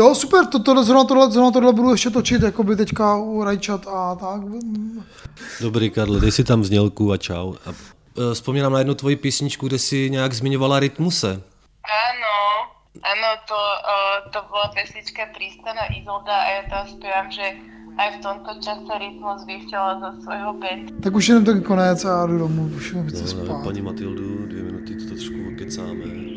Jo, super, to, tohle, zrovna, tohle, zrovna tohle budu ještě točit, jako by teďka u Rajčat a tak. Dobrý, Karle, dej si tam znělku a čau. A, e, vzpomínám na jednu tvoji písničku, kde si nějak zmiňovala rytmuse. Áno, áno, to, uh, to bola pesnička Tristana Izolda a ja tam zpívám, že aj v tomto čase Rytmus vychtěla za svojho bandu. Tak už jenom ten konec a já jdu domů, už chci No, spát. paní Matildu, dvě minuty, to trošku okecáme.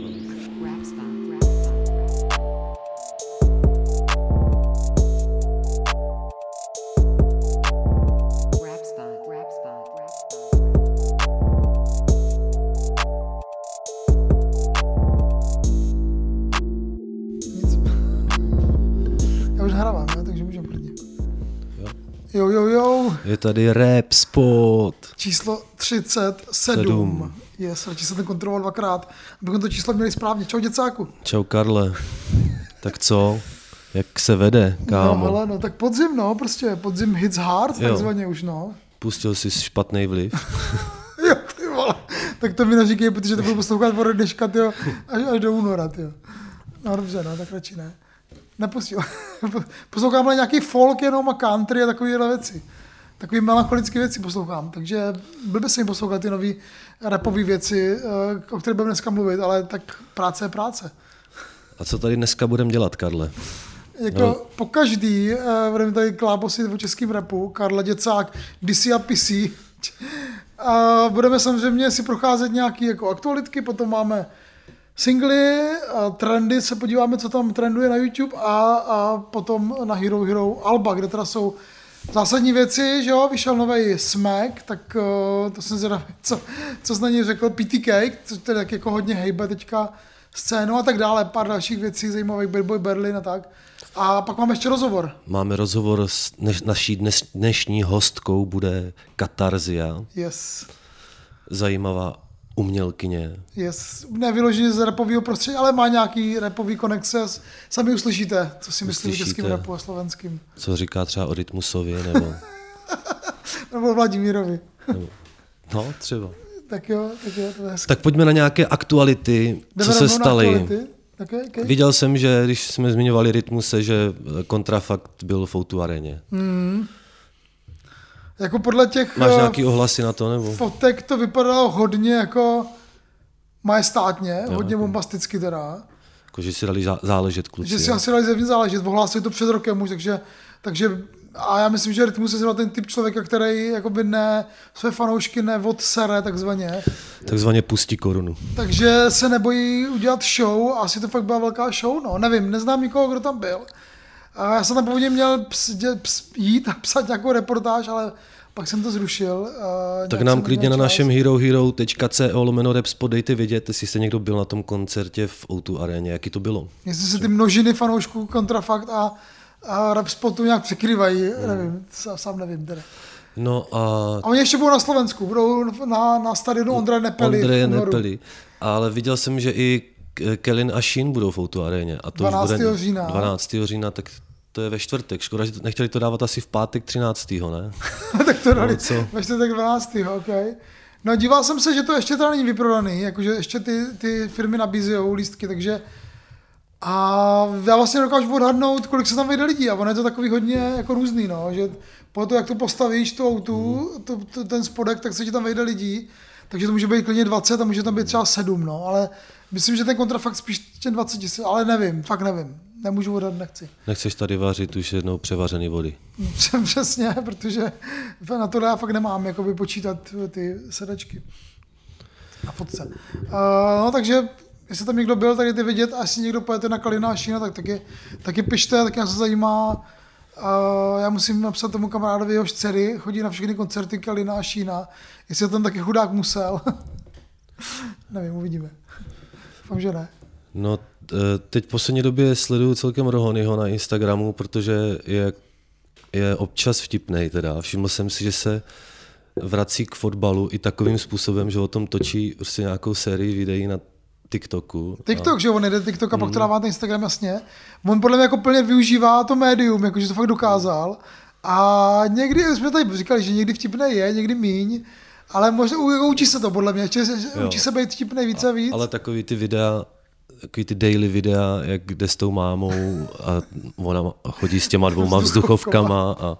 Jo. Jo, jo, Je tady rap spot. číslo 37. Sedm. Yes, radši jsem to kontroloval dvakrát, abychom to číslo měli správně. Čau, děcáku. Čau, Karle. Tak co? Jak se vede, No, kámo? hele, no, tak podzim, no, prostě podzim hits hard, Jo. takzvaně už, no. Pustil jsi špatný vliv? Jo, ty vole. Tak to mi neříkej, protože to budu poslouchat od dneška, tyjo, až, až do února, tyjo. No dobře, no, tak radši ne. Nepustil. Poslouchám ale nějaký folk jenom a country a takovéhle věci. Takový melancholické věci poslouchám, takže blbě se jim poslouchat ty nové rapové věci, eh, o kterých budeme dneska mluvit, ale tak práce je práce. A co tady dneska budeme dělat, Karle? Jako No. po každý uh, budeme tady klábosit o českým rapu, Karla Děcák, DC a PC. A budeme samozřejmě si procházet nějaké jako aktualitky, potom máme singly, a trendy, se podíváme, co tam trenduje na YouTube a, a potom na Hero Hero Alba, kde teda jsou zásadní věci, že jo, vyšel nový Smack, tak uh, to jsem zvědavý, co, co jsi na něj řekl, PTK, co tedy tak jako hodně hejbe teďka scénu a tak dále, pár dalších věcí zajímavých, Bad Boy Berlin a tak. A pak máme ještě rozhovor. Máme rozhovor s dneš, naší dnes, dnešní hostkou, bude Katarzia, Yes. zajímavá umělkyně. Yes. Ne vyloženě z rapového prostředí, ale má nějaký rapový konexe. Sami uslyšíte, co si myslí o českým rapu a slovenským. Co říká třeba o Rytmusovi, nebo... Nebo Vladimírovi. nebo no, třeba. Tak jo, tak jo, to je. Tak pojďme na nějaké aktuality, co Jdeme se rovnou na staly. Okay, okay. Viděl jsem, že když jsme zmiňovali Rytmuse, že kontrafakt byl v Outu aréně. Hmm. Jako podle těch Máš eh, nějaký ohlasy na to, nebo? fotek to vypadalo hodně jako majestátně, Jo, hodně ok. bombasticky teda. Jako, že si dali zá- záležet kluci. Že si asi dali zevnitř záležet, ohlásili to před rokem už, takže, takže a já myslím, že Rytmus je zrovna ten typ člověka, který jakoby ne, své fanoušky neodsere takzvaně, Takzvaně pustí korunu. takže se nebojí udělat show a asi to fakt byla velká show, no, nevím, neznám nikoho, kdo tam byl. A já jsem tam původně měl ps, dě, ps, jít a psat nějakou reportáž, ale pak jsem to zrušil. Tak nám klidně na našem herohero.co lomeno Repspot dejte vědět, jestli jste někdo byl na tom koncertě v Outu aréně, jaký to bylo. Jestli se ty množiny fanoušků kontrafakt a, a rap spotu nějak překrývají, Hmm. nevím, sám, nevím teda. No a A oni ještě budou na Slovensku, budou na, na stadionu Ondra Nepeli. Únoru. Nepeli. Ale viděl jsem, že i Kelin a Shin budou v Outu aréně. A to 12. Už bude října. 12. října, tak to je ve čtvrtek. Škoda, že to, nechtěli to dávat asi v pátek 13. ne? tak to dali No, co? ve čtvrtek 12. OK. No díval jsem se, že to ještě teda není vyprodaný, jakože ještě ty, ty firmy nabízejí lístky, takže a já vlastně dokážu odhadnout, kolik se tam vejde lidí a ono je to takový hodně jako různý, no, že po to, jak to postavíš, tu autu, to, to, ten spodek, tak se ti tam vejde lidí, takže to může být klidně 20 a může tam být třeba 7, no, ale myslím, že ten kontrafakt spíš těm 20 tisíc, ale nevím, fakt nevím, nemůžu odhadnout, nechci. Nechceš tady vařit už jednou převařený vody. Přesně, protože na to já fakt nemám jakoby počítat ty sedačky na fotce. Uh, no takže jestli tam někdo byl, tak jděte vidět a jestli někdo pojete na Kalina a Šína, tak taky, taky pište, tak nás to zajímá. Uh, já musím napsat tomu kamarádovi, jehož dcery chodí na všechny koncerty Kalina a Šína, jestli tam taky chudák musel. Nevím, uvidíme. Doufám, že ne. No, t- teď v poslední době sleduju celkem Rohonyho na Instagramu, protože je, je občas vtipnej teda. Všiml jsem si, že se vrací k fotbalu i takovým způsobem, že o tom točí prostě nějakou sérii videí na TikToku. TikTok, že on jede TikTok a pak to dává na Instagram, jasně. On podle mě jako plně využívá to médium, jakože to fakt dokázal. A někdy, jsme tady říkali, že někdy vtipné je, někdy míň, ale možná učí se to podle mě, ještě, Jo. učí se být vtipný více a víc. Ale takový ty videa, takový ty daily videa, jak jde s tou mámou a ona chodí s těma dvouma vzduchovkama a,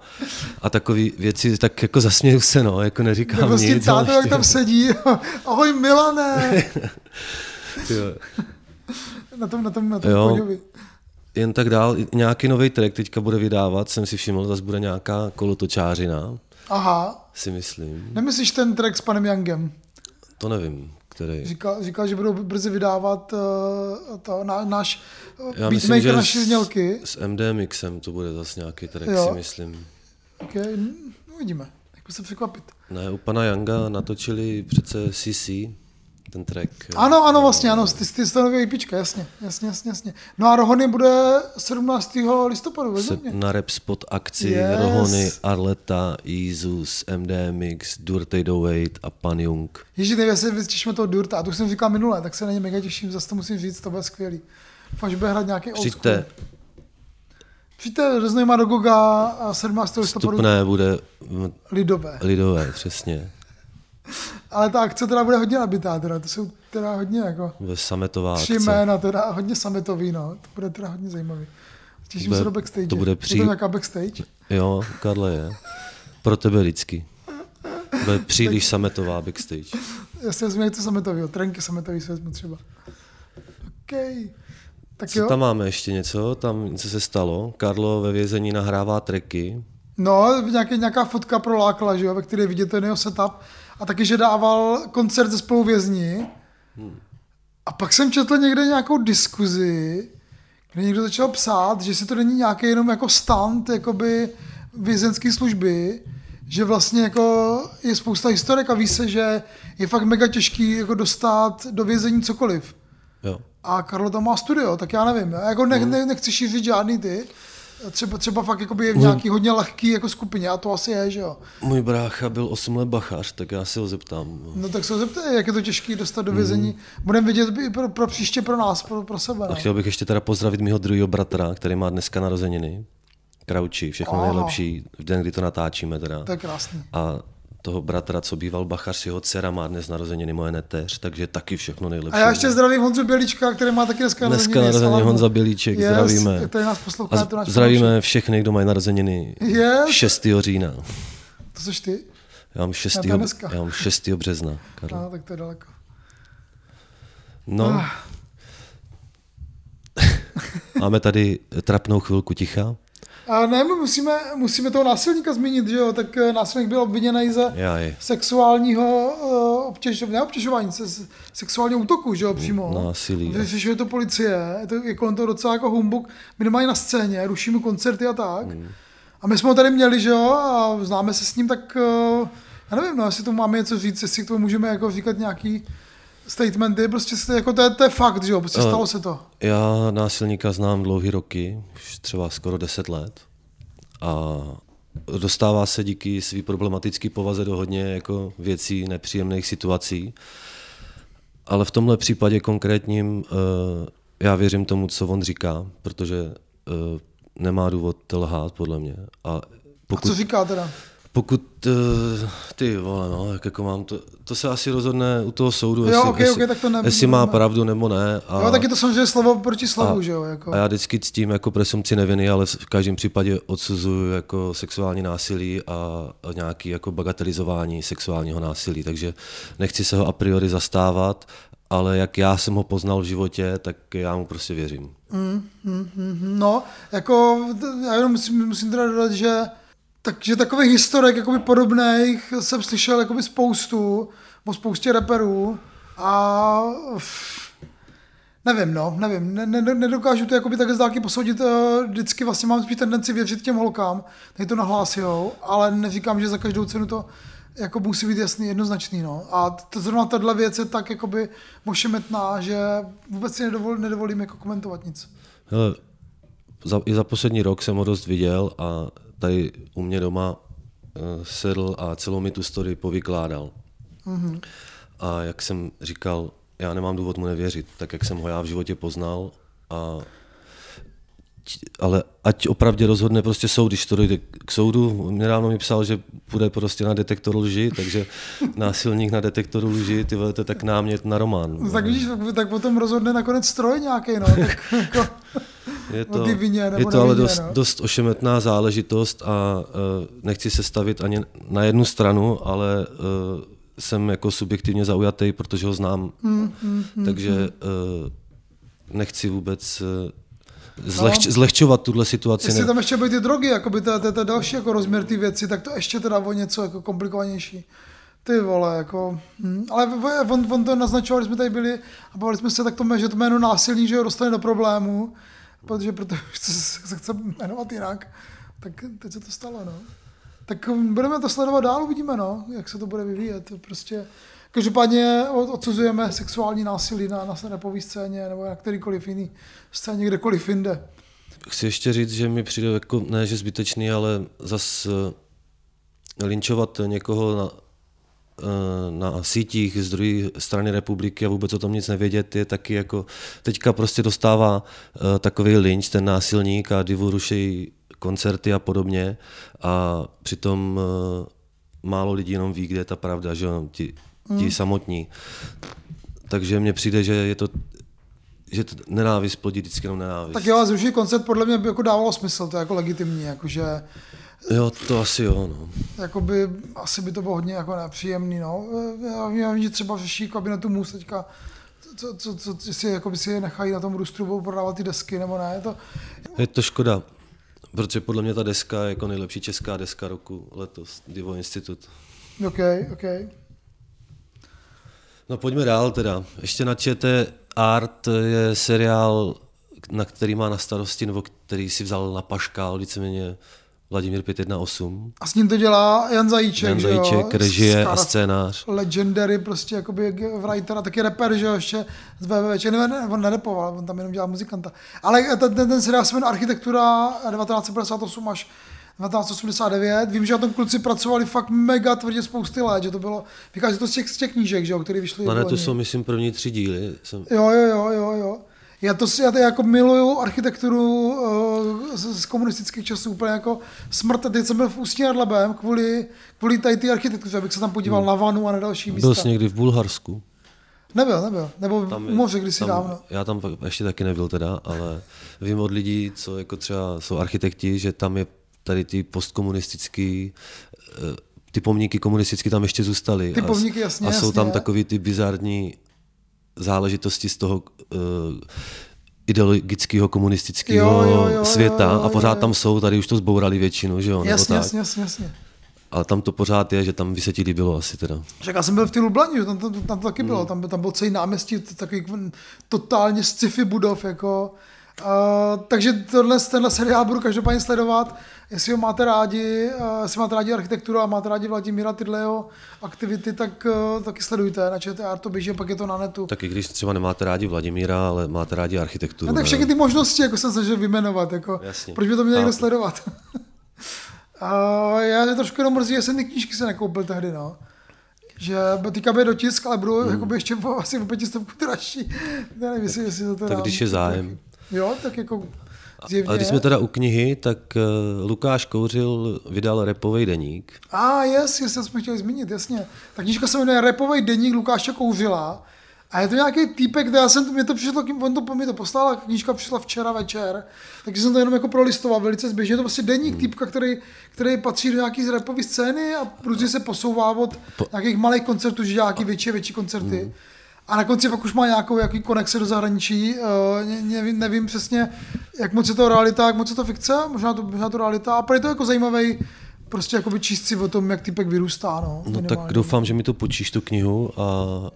a takové věci, tak jako zasměju se, no, jako neříkám Nebo s tím nic. tátou, jak tam sedí. Ahoj Milané. Jo. Na tom, na tom, na tom Jo. Jen tak dál, nějaký nový track teďka bude vydávat, jsem si všiml, zase bude nějaká kolotočářina, Aha. si myslím. Nemyslíš ten track s panem Youngem? To nevím, který. Říkal, říkal že budou brzy vydávat uh, to, na, náš uh, Já myslím, beatmaker že naší s, znělky. s MD Mixem to bude zase nějaký track, Jo. si myslím. Okay. no, Uvidíme. Jak se překvapit. Ne, u pana Younga natočili přece CC, ten track. Ano, ano, vlastně, ano, ty, ty stanový IPčka, jasně, jasně, jasně, jasně. No a Rohony bude 17. listopadu se, na rap spot akci Yes. Rohony, Arleta, Izus, MD Mix, Dirty Wait a Pan Jung. Ježíš, nevím, jestli vytěšíme toho Durta, a to už jsem říkal minule, tak se na ně mega těším, zase to musím říct, to bude skvělý. Doufám, že bude hrát nějaký Přijďte. Přijďte do Znojma do Goga a 17. listopadu vstupné bude lidové. lidové, přesně. Ale ta akce teda bude hodně nabitá, teda, to jsou teda hodně jako Bude sametová tři akce. jména, teda hodně sametový, no, to bude teda hodně zajímavý. Těším Bude- se do backstage. to bude Je při- to nějaká backstage? Jo, Karle je. Pro tebe lidsky. Bude příliš sametová backstage. Já si vezmu něco sametového, trenky sametový si vezmu třeba. OK. Tak Co jo. tam máme ještě něco? Tam něco se stalo. Karlo ve vězení nahrává tracky. No, nějaký, nějaká fotka pro Lákla, že jo, ve které vidět ten jeho setup. A taky, že dával koncert ze spoluvězni. A pak jsem četl někde nějakou diskuzi, kde někdo začal psát, že si to není nějaký jenom jako stand, jakoby vězenské služby, že vlastně jako je spousta historek a ví se, že je fakt mega těžký jako dostat do vězení cokoliv. Jo. A Karlo tam má studio, tak já nevím. Já jako ne, ne, nechci šířit žádný ty. Třeba, třeba fakt jakoby je v nějaký hodně lehký jako skupině a to asi je, že jo. Můj brácha byl 8 let bachař, tak já se ho zeptám. No tak se ho zeptej, jak je to těžký dostat do vězení. Budeme vidět i pro, pro příště pro nás, pro, pro sebe. A No. chtěl bych ještě teda pozdravit mého druhého bratra, který má dneska narozeniny. Krauči, všechno Aha. nejlepší v den, kdy to natáčíme teda. To je krásný. A toho bratra, co býval bachař, jeho dcera má dnes narozeniny moje neteř, takže taky všechno nejlepší. A já ještě zdravím Honzu Bělička, který má taky dneska Dneska narozeniny. narozeniny Salámu. Honza Bělíček, yes, zdravíme. Který nás poslouchá, A to náš zdravíme všechny, kdo mají narozeniny Yes. 6. října. To jsi ty? Já mám 6. Já dneska. Já mám 6. března. Karlo. No, tak to je daleko. No. Ah. Máme tady trapnou chvilku ticha. A ne, my musíme, musíme toho násilníka zmínit, že jo, tak eh, násilník byl obviněný za Já je. sexuálního uh, obtěžování, ne obtěžování, se, se- sexuálního útoku, že jo, přímo. Násilí, jo. Vyřešuje to policie, je to je kolem toho docela jako humbuk, my nemají na scéně, ruší mu koncerty a tak. Hmm. A my jsme ho tady měli, že jo, a známe se s ním, tak uh, já nevím, no, jestli tomu máme něco říct, jestli k tomu můžeme jako říkat nějaký statementy, prostě se- jako to je, to je fakt, že jo, prostě stalo se to. Já násilníka znám dlouhý roky, už třeba skoro 10 let. A dostává se díky své problematické povaze do hodně jako věcí, nepříjemných situací. Ale v tomhle případě konkrétním eh, já věřím tomu, co on říká, protože eh, nemá důvod lhát, podle mě. A A pokud, co říká teda? Pokud uh, ty vole, no, jak jako mám to, to se asi rozhodne u toho soudu, Jo, jestli, ok, jestli, ok, tak to ne- jestli má ne- pravdu nebo ne. A, Jo, tak je to samozřejmě slovo proti slovu, a, že jo, jako. a já vždycky ctím jako presumci neviny, ale v každém případě odsuzuju jako sexuální násilí a, a nějaký jako bagatelizování sexuálního násilí, takže nechci se ho a priori zastávat, ale jak já jsem ho poznal v životě, tak já mu prostě věřím. No, jako, já jenom musím, musím teda dodat, že takže takových historek jakoby podobných jsem slyšel jakoby spoustu, o spoustě reperů a nevím, no, nevím, ne, ne, nedokážu to jakoby tak z dálky posoudit, eh, vždycky vlastně mám spíš tendenci věřit těm holkám, tady to nahlásijou, ale neříkám, že za každou cenu to jako musí být jasný, jednoznačný, no. A to, zrovna tahle věc je tak jakoby ošemetná, že vůbec si nedovol, nedovolím jako komentovat nic. Hele, za, i za poslední rok jsem ho dost viděl a tady u mě doma uh, sedl a celou mi tu story povykládal. Mm-hmm. A jak jsem říkal, já nemám důvod mu nevěřit, tak jak jsem ho já v životě poznal a ale ať opravdu rozhodne prostě soud, když to dojde k soudu. Nedávno mi psal, že půjde prostě na detektor lži, takže násilník na detektoru lži, ty vole, to je tak námět na román. No, tak vidíš, tak, tak potom rozhodne nakonec stroj nějaký, no. Tak, jako, Je to, vině nebo je to ale dost, no. dost ošemetná záležitost a uh, nechci se stavit ani na jednu stranu, ale uh, jsem jako subjektivně zaujatý, protože ho znám. Mm, mm, mm, Takže uh, nechci vůbec uh, zlehč, zlehčovat tuhle situaci. Jestli Ne- tam ještě byly ty drogy, jako by to, to, to další jako rozměr ty věci, tak to ještě teda o něco jako komplikovanější. Ty vole, jako, hm. ale on, on, to naznačoval, když jsme tady byli a bavili jsme se, tak to, že to jméno násilník, že ho dostane do problému, protože protože se, se chce jmenovat jinak, tak teď se to stalo, no. Tak budeme to sledovat dál, uvidíme, no, jak se to bude vyvíjet. Prostě Každopádně od- odsuzujeme sexuální násilí na, na repové scéně nebo na kterýkoliv jiný scéně, kdekoliv jinde. Chci ještě říct, že mi přijde jako, ne že zbytečný, ale zas eh, linčovat někoho na, eh, na sítích z druhé strany republiky a vůbec o tom nic nevědět, je taky jako, teďka prostě dostává eh, takový lynč, ten násilník a divu ruší koncerty a podobně a přitom málo lidí jenom ví, kde je ta pravda, že jo, ti, ti samotní. Takže mně přijde, že je to že to nenávist plodí vždycky jenom nenávist. Tak jo, a zrušit koncert podle mě by jako dávalo smysl, to je jako legitimní, jakože Jo, to asi jo, no. jakoby, asi by to bylo hodně jako nepříjemný, no. Já vím, že třeba řeší kabinetu MUS teďka, co, co, co, co si, jakoby si je nechají na tom budou prodávat ty desky, nebo ne, to, Je to škoda, protože podle mě ta deska je jako nejlepší česká deska roku letos, Divo Institut. OK, OK. No pojďme dál teda. Ještě na ČT Art je seriál, na který má na starosti, nebo který si vzal na paškál víceméně Vladimír 518. A s ním to dělá Jan Zajíček, Jan že jo? Zajíček, režie a Skara- scénář. Legendary, prostě jakoby writer a taky rapper, že jo, ještě z VVČ, ne, ne, on nerepoval, on tam jenom dělal muzikanta. Ale ten, ten, ten seriál se jmenuje Architektura 1958 až 1989. Vím, že na tom kluci pracovali fakt mega tvrdě spousty let, že to bylo, vychází to z těch, z těch knížek, že jo, které vyšly. Na netu loni. jsou, myslím, první tři díly. Jsem, Jo, jo, jo, jo, jo. Já to, si- já to jako miluju architekturu uh, z, z, komunistických časů, úplně jako smrt. A Teď jsem byl v Ústí nad Labem kvůli, kvůli tady té architektuře, abych se tam podíval hmm. na vanu a na další místa. byl jsi někdy v Bulharsku. Nebyl, nebyl. Nebo Tam moře kdysi tam, dávno. Já tam ještě taky nebyl teda, ale vím od lidí, co jako třeba jsou architekti, že tam je tady ty postkomunistický, eh, ty pomníky komunistický tam ještě zůstaly. Ty a, pomníky, jasně, A jsou jasně. tam takový ty bizarní záležitosti z toho uh, ideologického komunistického Jo, jo, jo, světa jo, jo, a pořád jo. tam jsou, tady už to zbourali většinu, že jo? nebo Jasně, tak. jasně, jasně, jasně. Ale tam to pořád je, že tam by se ti líbilo asi teda. Však já jsem byl v té Lublani, že tam, tam, tam to taky Hmm. bylo, tam, byl- tam byl celý náměstí, takový totálně sci-fi budov, jako. Uh, takže tohle, tenhle seriál budu každopádně sledovat, jestli ho máte rádi, uh, jestli máte rádi architekturu a máte rádi Vladimíra tyhle aktivity, tak uh, taky sledujte, na ČTR to běží a pak je to na netu. Tak i když třeba nemáte rádi Vladimíra, ale máte rádi architekturu. No, tak všechny ty možnosti, jako jsem se vyjmenovat, jako, Jasně. proč by to měl někdo sledovat? a já mě trošku jenom mrzí, že jsem ty knížky se nekoupil tehdy, no. Že teďka bude dotisk, ale budou hmm. jakoby ještě po, asi o pětistovku dražší. Já nevím, jestli, jestli to teda... Tak když je zájem. Jo, tak jako zjevně. Ale když jsme teda u knihy, tak uh, Lukáš Kouřil vydal repový deník. A ah, yes, jestli jsme chtěli zmínit, jasně. Ta knížka se jmenuje Repový deník Lukáše Kouřila. A je to nějaký týpek, kde já jsem, mě to přišlo, on to po mě to poslal, a knížka přišla včera večer, takže jsem to jenom jako prolistoval velice zběžně. Je to prostě deník týpka, který, který patří do nějaký rapové scény a různě se posouvá od nějakých malých koncertů, že nějaký větší a větší koncerty. A na konci pak už má nějakou jaký konexe do zahraničí, ne, nevím, nevím přesně, jak moc je to realita, jak moc je to fikce, možná to, možná to realita, a pro je to jako zajímavý, prostě jakoby číst si o tom, jak typek vyrůstá, no. No tak doufám, že mi to počíš tu knihu a uh,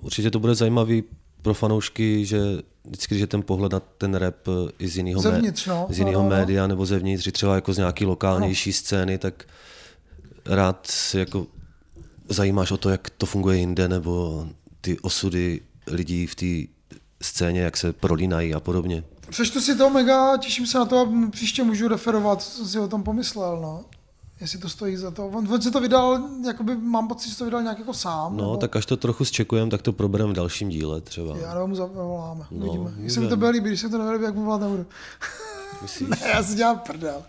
určitě to bude zajímavý pro fanoušky, že vždycky, je ten pohled na ten rap eh, i z jiného, Zevnitř, no. z jiného No, no, no. média nebo zevnitř, třeba jako z nějaký lokálnější scény, tak rád si jako zajímáš o to, jak to funguje jinde, nebo ty osudy lidí v té scéně, jak se prolínají a podobně. Přečtu si to mega, těším se na to a příště můžu referovat, co si o tom pomyslel, no. Jestli to stojí za to. On, on si to vydal, jakoby mám pocit, že to vydal nějak jako sám. No, nebo, tak až to trochu zčekujeme, tak to probereme v dalším díle třeba. Já nebo mu zavoláme, No, uvidíme. Jestli mi to bude líbit, když se to nebude jak mu volat nebudu. Myslíš? Ne, já si dělám prdel.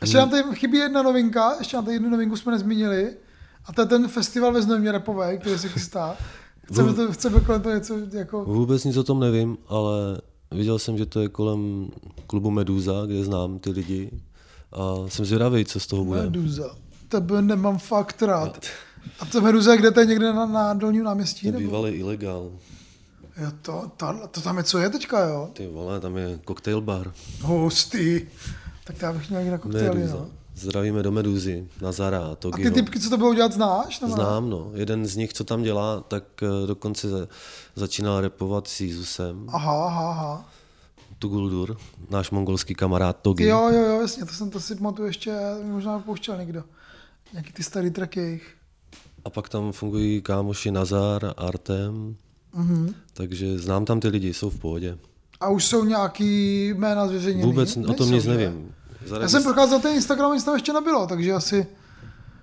Ještě nám tady chybí jedna novinka, ještě nám tady jednu novinku jsme nezmínili. A to je ten festival ve Znojmě repový, který se chystá. Chceme, to, chceme kolem toho něco jako... Vůbec nic o tom nevím, ale viděl jsem, že to je kolem klubu Meduza, kde znám ty lidi. A jsem zvědavý, co z toho bude. Meduza. Tebe nemám fakt rád. A to Meduza, kde to je někde na, na dolním náměstí? To Nebo? bývalý ilegál. Jo, to, to, to, tam je co je teďka, jo? Ty vole, tam je koktejl bar. Hustý. Tak já bych měl na koktejly, no. Zdravíme do Meduzy, Nazara, A Togiho. ty typky, co to budou dělat, znáš? Nebo ne? Znám, no. Jeden z nich, co tam dělá, tak eh, dokonce za- začínal repovat s Jezusem. Aha, aha, aha. Tuguldur, náš mongolský kamarád Togi. Jo, jo, jo, jasně, to jsem to si pamatuju ještě, možná pouštěl někdo. Nějaký ty starý tracky jejich. A pak tam fungují kámoši Nazar, Artem, Mhm. takže znám tam ty lidi, jsou v pohodě. A už jsou nějaký jména zveřejněný? Vůbec o tom Nejsou, nic že? Nevím. Já jsem procházel ten Instagram, nic tam ještě nebylo, takže asi...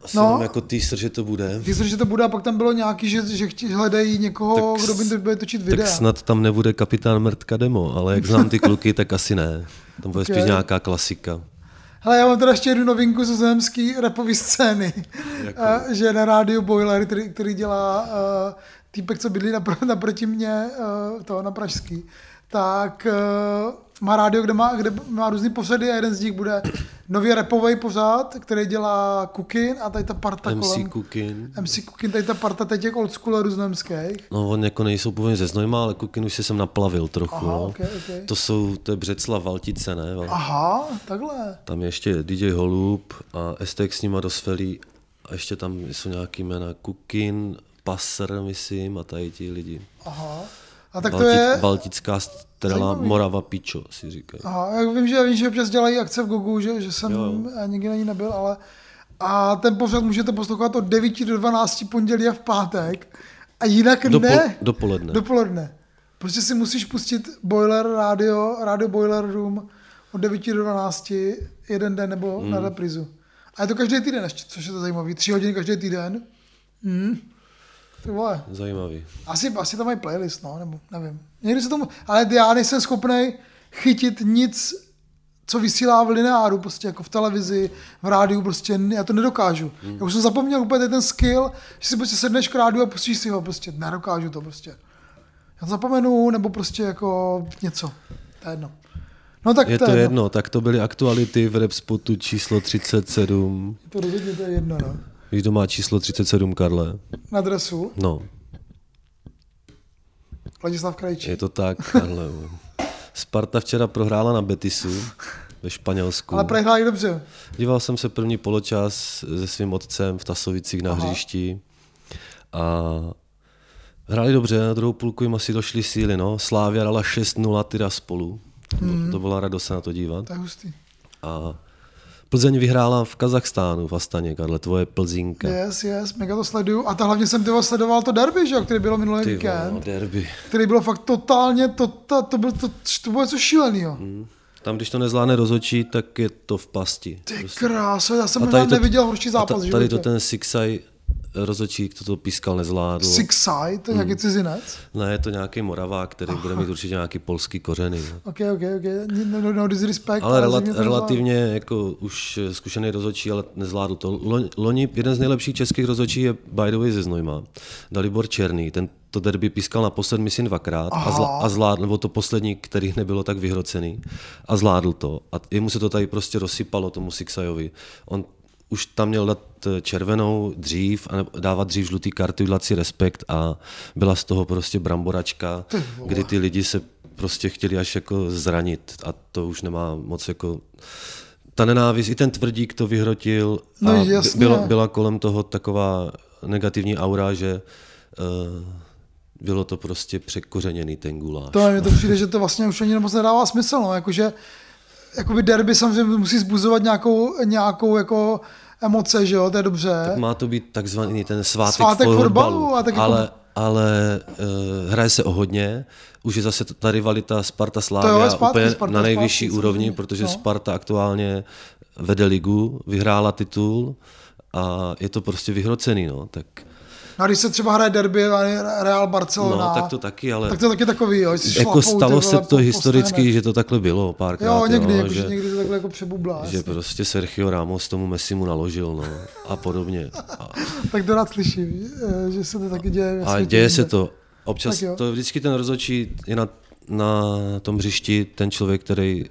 Asi no. jako teaser, že to bude. Jsi, že to bude a pak tam bylo nějaký, že, že hledají někoho, Tak kdo by to bude točit videa. Tak snad tam nebude kapitán Mrtka demo, ale jak znám ty kluky, tak asi ne. Tam bude Ok. spíš nějaká klasika. Hele, já mám teda ještě jednu novinku ze zemský rapové scény, Jako? uh, že na rádiu Boiler, který, který dělá uh, týpek, co bydlí napr- naproti mě, uh, to na Pražský, tak uh, má rádio, kde má, kde má různý pořady a jeden z nich bude nově repový pořád, který dělá Kukin a tady ta parta MC kolem. Kukin. MC Kukin, tady ta parta teď těch oldschoolerů z Nemských. No, on jako nejsou původně ze Znojma, ale Kukin už si jsem naplavil trochu. Aha, no. ok, ok. To jsou, to je Břeclav, Valtice, ne? Val- Aha, takhle. Tam je ještě DJ Holub a STX s nima dosfelí a ještě tam jsou nějaký jména Kukin, Passer, myslím, a tady ti lidi. Aha. A tak to Balti- je... Baltická strela Zajímavý. Morava Pičo, si říkají. Aha, já vím, že, vím, že občas dělají akce v Gogu, že, že jsem Jo. nikdy na ní nebyl, ale a ten pořad můžete poslouchat od 9 do 12 pondělí a v pátek a jinak Dopo- ne. dopoledne. Dopoledne. Prostě si musíš pustit Boiler Radio, Radio Boiler Room od 9 do 12 jeden den nebo hmm. na reprizu. A je to každý týden což je to zajímavé. Tři hodiny každý týden. Hmm. Ty vole. Zajímavý. Asi, asi tam mají playlist, no, nebo nevím. Někdy se tomu, ale já nejsem schopný chytit nic, co vysílá v lineáru, prostě jako v televizi, v rádiu, prostě já to nedokážu. Hmm. Já už jsem zapomněl úplně ten skill, že si prostě sedneš k rádiu a pustíš si ho, prostě nedokážu to prostě. Já to zapomenu, nebo prostě jako něco. To je jedno. No tak Je to jedno, tak to byly aktuality v Repspotu číslo 37. To rozhodně to je jedno, no. Víš, kdo má číslo 37, Karle? Na dresu, No, Ladislav Krajčí. je to tak, Karle. Sparta včera prohrála na Betisu ve Španělsku. Ale prej hráli dobře. Díval jsem se první poločas se svým otcem v Tasovicích na Aha. hřišti a hráli dobře, na druhou půlku jim asi došly síly. No. Slávia dala 6-0 tyra spolu. Mhm. To, to byla radost se na to dívat. To je hustý. A Plzeň vyhrála v Kazachstánu, v Astaně, Karle, tvoje Plzínka. Yes, yes, mega to sleduju. A ta hlavně jsem tyvo sledoval to derby, že jo, který bylo minulý Ty víkend. derby. který bylo fakt totálně, to, to, to, byl, to, to bylo něco šílenýho. Hmm. Tam, když to nezvládne rozočí, tak je to v pasti. Ty krása, já jsem A možná tady to- neviděl horší a zápas ta, v tady to ten Sixaj rozočík, to to pískal, nezvládl. Six Side, to je Hmm. nějaký cizinec. Ne, je to nějaký Moravák, který bude mít určitě nějaký polský kořeny. No. Ok, ok, ok, no, no, no disrespect. Ale rela- zřejmě to relativně jako už zkušený rozhodčí, ale nezvládl to. Lo- Loni jeden z nejlepších českých rozhodčí je by the way ze Znojma, Dalibor Černý. Ten to derby pískal naposled, myslím, dvakrát a, zla- a zvládl, nebo to poslední, který nebylo tak vyhrocený a zvládl to. A jemu se to tady prostě rozsypalo, tomu Sixajovi. On už tam měl dát eh, červenou dřív a dávat dřív žlutý karty, udělat si respekt a byla z toho prostě bramboračka, kdy ty lidi se prostě chtěli až jako zranit a to už nemá moc jako ta nenávist, i ten tvrdík to vyhrotil a No, by- jasně. bylo, byla kolem toho taková negativní aura, že uh, bylo to prostě překořeněný ten guláš. To mně to přijde, že to vlastně už ani moc nedává smysl, no, jakože jakoby derby samozřejmě musí zbuzovat nějakou, nějakou jako emoce, že jo, to je dobře. Má to být takzvaný ten svátek, Svátek fotbalu, fotbalu, a tak jako- ale, ale uh, hraje se o hodně. Už je zase ta rivalita Sparta Slávia zpátky, úplně Sparta na nejvyšší zpátky, úrovni, samozřejmě. protože No. Sparta aktuálně vede ligu, vyhrála titul a je to prostě vyhrocený. No. Tak No a když se třeba hraje derby Real Barcelona, No, tak to taky, ale tak to taky takový, jo, si jako šlapou, stalo se to historicky, že to takhle bylo párkrát. Jo, někdy, jo, jako, že, že, někdy to takhle jako přebublá. že jasně. prostě Sergio Ramos tomu Messimu naložil no, a podobně. A, Tak to rád slyším, eh, že se to taky děje. a děje se to. Občas to vždycky ten rozhodčí je na, na tom hřišti ten člověk, který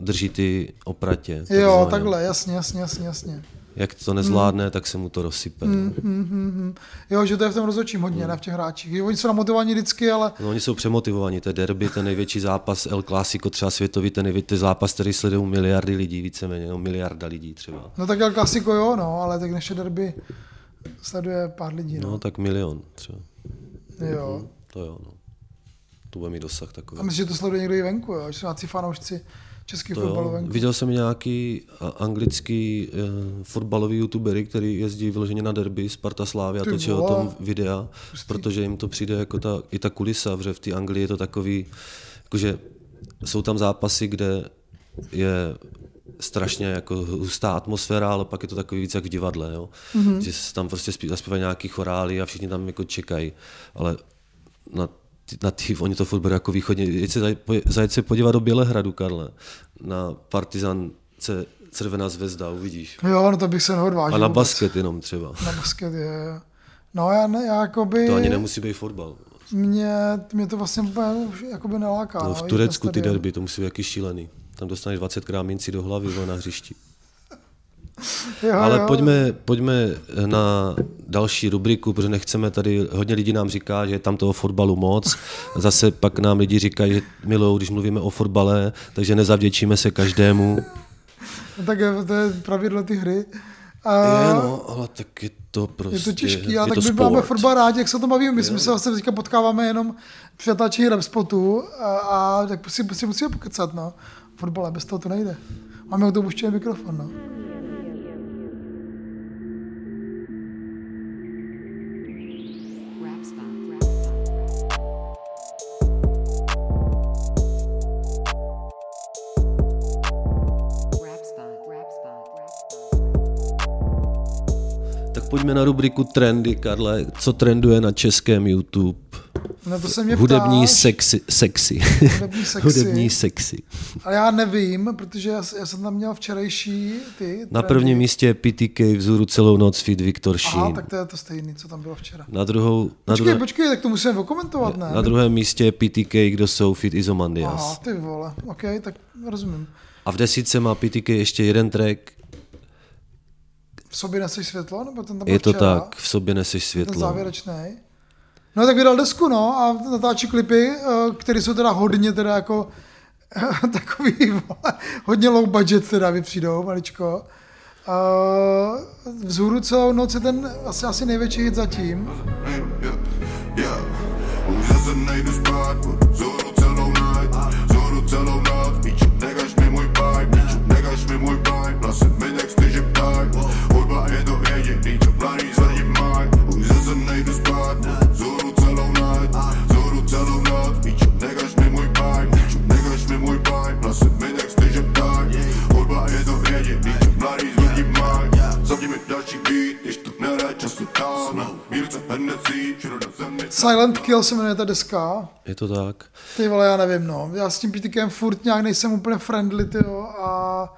drží ty opratě. Jo, takhle, jasně, jasně, jasně, jasně. Jak to nezvládne, tak se mu to rozsype. Mm. Jo, že to je v tom rozhodčím hodně, ne v těch hráčích. Oni jsou namotivovaní vždycky, ale No, oni jsou přemotivovaní, to je derby, ten největší zápas, El Clásico, třeba světový, ten největší zápas, který sledují miliardy lidí, víceméně, no, miliarda lidí třeba. no tak El Clasico jo, no, ale tak naše derby sleduje pár lidí, no. No, tak milion třeba. Jo. To jo, no. To bude mít dosah takový. A myslím, že to sleduje někdo i venku, jo, že jsou fanoušci český To jo. Viděl jsem nějaký a- anglický uh, fotbalový youtubery, který jezdí vyloženě na derby Sparta Slávy a Ty točí o tom videa, protože jim to přijde jako ta, i ta kulisa, protože v té Anglii je to takový, jakože jsou tam zápasy, kde je strašně jako hustá atmosféra, ale pak je to takový víc jak v divadle, jo? Mm-hmm. že se tam prostě spí, zaspívají nějaký chorály a všichni tam jako čekají, ale na na ty, oni to furt berou jako východně. Jeď se, zajet se podívat do Bělehradu, Karle, na Partizance Červená zvezda, uvidíš. Jo, no to bych se neodvážil. A na vůbec. basket jenom třeba. Na basket, je. No já, ne, já jakoby... To ani nemusí být fotbal. Mě, mě to vlastně úplně jakoby neláká. No, v jít na Turecku ty derby, to musí být jaký šílený. Tam dostaneš 20 krát minci do hlavy na hřišti. Jo, Ale jo. pojďme, pojďme na další rubriku, protože nechceme tady, hodně lidí nám říká, že je tam toho fotbalu moc. Zase pak nám lidi říkají, že milou, když mluvíme o fotbale, takže nezavděčíme se každému. No, tak je, to je pravidlo ty hry. A Je, no, ale tak je to prostě... je to těžký, ale je tak to my máme fotbal rádi, jak se o tom bavíme. My jsme se vlastně teďka potkáváme jenom při natáčení Repspotu a, a tak si, si musíme pokecat, no. Fotbale, bez toho to nejde. Máme u toho mikrofon, no. Pojďme na rubriku Trendy, Karle. Co trenduje na českém YouTube? No to se mě Hudební ptáš, sexy. sexy. Hudební sexy. Hudební sexy. ale já nevím, protože já, já jsem tam měl včerejší ty Na trendy. prvním místě je PTK vzhůru celou noc feed Viktor Aha, Sheen. tak to je to stejný, co tam bylo včera. Na, druhou, na, Počkej, druhé, počkej, tak to musíme okomentovat, ne? na druhém místě je PTK, kdo jsou feed Izomandias. Aha, ty vole, ok, tak rozumím. A v desítce má PTK ještě jeden track. V sobě neseš světlo, nebo ten tam Je to včera? tak, v sobě neseš Ten světlo. závěrečný. No tak vydal desku, no, a natáčí klipy, eh, které jsou teda hodně teda jako takový, vole, hodně low budget teda mi přijdou, maličko. Uh, vzhůru celou noc je ten asi, asi největší hit zatím. Yeah, yeah. Celou noc, negaš mi můj vibe, negaš mi můj vibe, mi texty, Silent Kill se jmenuje ta deska. Je to tak. Ty vole, já nevím, no. Já s tím PTKem furt nějak nejsem úplně friendly, ty jo, a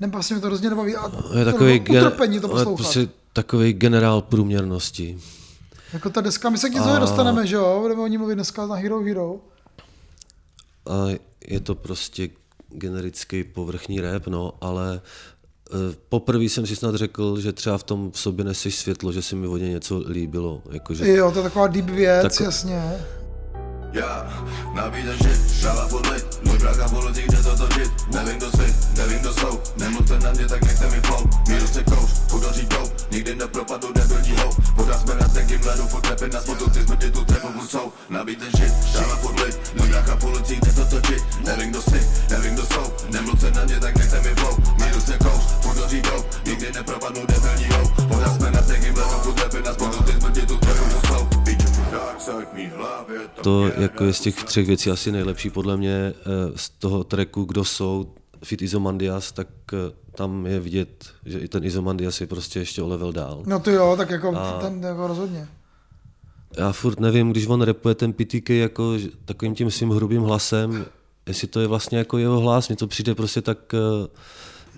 ne, vlastně mi to hrozně nebaví. A Je to takový, bylo utrpení to poslouchat. prostě takový generál průměrnosti. Jako ta deska, my se k ní zase dostaneme, že jo? Budeme o ní mluvit dneska na Hero Hero. A je to prostě generický povrchní rap, no, ale poprvé jsem si snad řekl, že třeba v tom v sobě neseš světlo, že se mi vodě něco líbilo. Jakože, Jo, to je taková deep věc, Tak- jasně. Yeah, nabídem shit, šala furt lit Můj brácha v ulicích jde to točit Nevím kdo jsi, nevím kdo jsou. Nemluvte na mě, tak nechte mi flow. Mí ruce kouš, podaří jdou Nikdy nepropadu, debilní hou. Voda jsme na tenkým ledu, furt repy na spotu. Ty smrti tu trepu furt jsou. Nabídem shit, šala furt lit Můj brácha v ulicích jde to točit Nevím kdo jsi, nevím kdo jsou. Nemluvte na mě, tak nechte mi flow. Mí ruce kouš, podaří jdou Nikdy nepropadnu, debilní hou. Voda jsme na tenkým ledu, furt repy na spotu. Ty smrti tu trepu furt jsou. Píču, dark jako je z těch třech věcí asi nejlepší podle mě eh, z toho tracku, kdo jsou Fit Izomandias, tak eh, tam je vidět, že i ten Izomandias je prostě ještě o level dál. No to jo, tak jako ten jako rozhodně. já furt nevím, když on repuje ten PTK jako takovým tím svým hrubým hlasem, jestli to je vlastně jako jeho hlas, mně to přijde prostě tak, eh,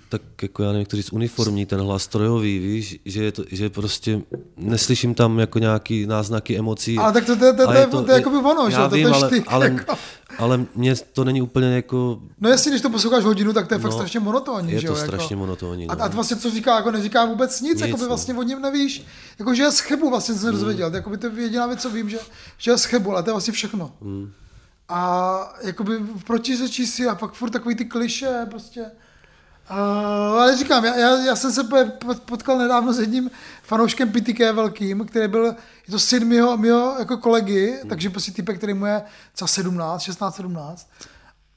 tak jako já nevím, to říct, uniformní, ten hlas strojový, víš, že, je to, že prostě neslyším tam jako nějaký náznaky emocí. Ale tak to- to- to- A to je- to je jakoby ono, že já to vím, je ale, štyk, ale, jako. ale mně to není úplně jako, No jestli, když to posloucháš hodinu, tak to je fakt No, strašně monotónní, je že to jo? strašně jako. monotónní, A, no. a vlastně co říká, jako neříká vůbec nic, Nic, jakoby no. vlastně o něm nevíš, jako že je z chybu vlastně jsem se dozvěděl, jakoby to je jediná věc, co vím, že, že je z chybu, ale to je vlastně všechno. Hmm. A jakoby protiřečí si a pak furt takový ty kliše prostě. Uh, ale říkám, já, já, já jsem se potkal nedávno s jedním fanouškem PTK velkým, který byl, je to syn mého, mého jako kolegy, Hmm. takže prostě typek, který mu je třeba 17, 16, 17.